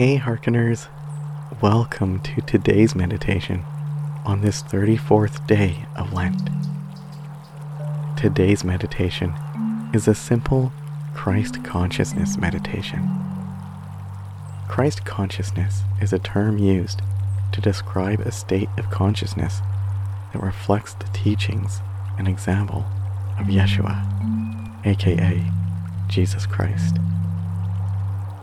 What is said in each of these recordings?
Hey, Harkeners, welcome to today's meditation on this 34th day of Lent. Today's meditation is a simple Christ consciousness meditation. Christ consciousness is a term used to describe a state of consciousness that reflects the teachings and example of Yeshua, aka Jesus Christ.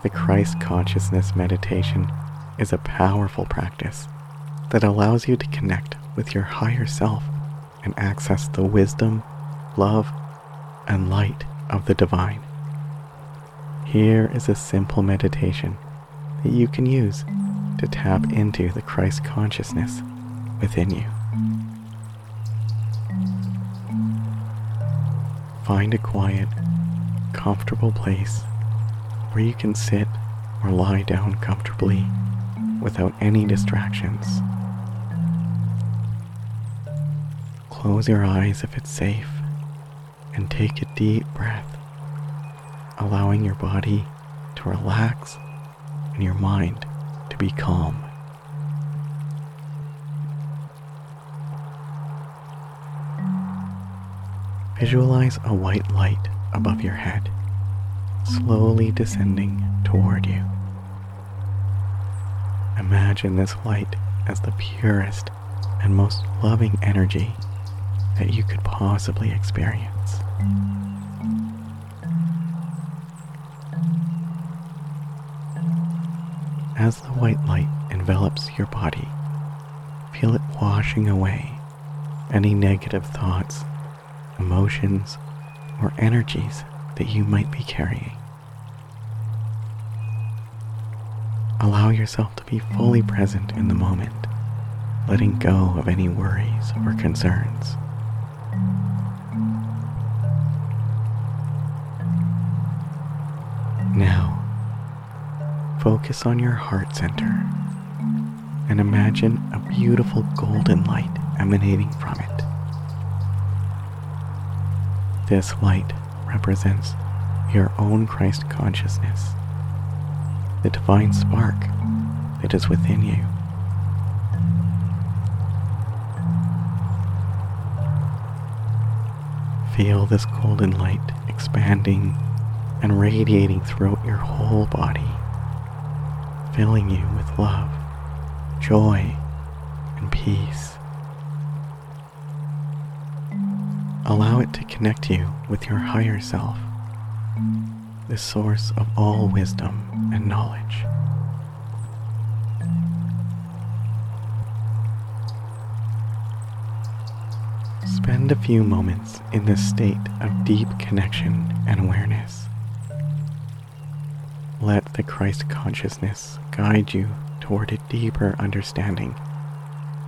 The Christ consciousness meditation is a powerful practice that allows you to connect with your higher self and access the wisdom, love, and light of the divine. Here is a simple meditation that you can use to tap into the Christ consciousness within you. Find a quiet, comfortable place where you can sit or lie down comfortably without any distractions. Close your eyes if it's safe and take a deep breath, allowing your body to relax and your mind to be calm. Visualize a white light above your head, slowly descending toward you. Imagine this light as the purest and most loving energy that you could possibly experience. As the white light envelops your body, feel it washing away any negative thoughts, emotions, or energies that you might be carrying. Allow yourself to be fully present in the moment, letting go of any worries or concerns. Now, focus on your heart center and imagine a beautiful golden light emanating from it. This light represents your own Christ consciousness, the divine spark that is within you. Feel this golden light expanding and radiating throughout your whole body, filling you with love, joy, and peace. Allow it to connect you with your higher self, the source of all wisdom and knowledge. Spend a few moments in this state of deep connection and awareness. Let the Christ consciousness guide you toward a deeper understanding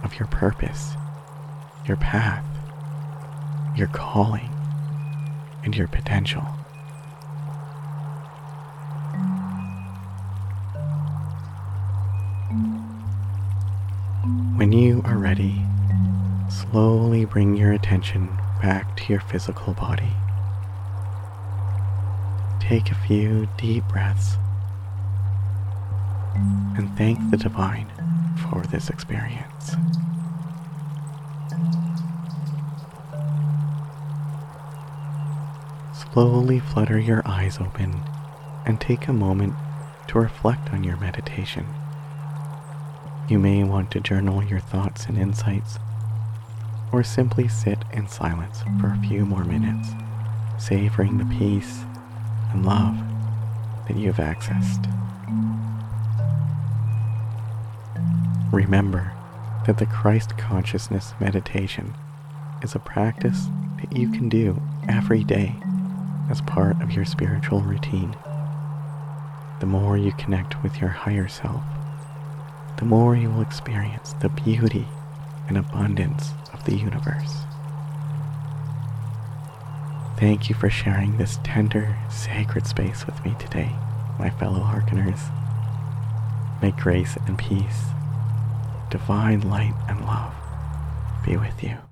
of your purpose, your path, your calling, and your potential. When you are ready, slowly bring your attention back to your physical body. Take a few deep breaths and thank the divine for this experience. Slowly flutter your eyes open and take a moment to reflect on your meditation. You may want to journal your thoughts and insights, or simply sit in silence for a few more minutes, savoring the peace and love that you have accessed. Remember that the Christ consciousness meditation is a practice that you can do every day as part of your spiritual routine. The more you connect with your higher self, the more you will experience the beauty and abundance of the universe. Thank you for sharing this tender, sacred space with me today, my fellow Harkeners. May grace and peace, divine light and love be with you.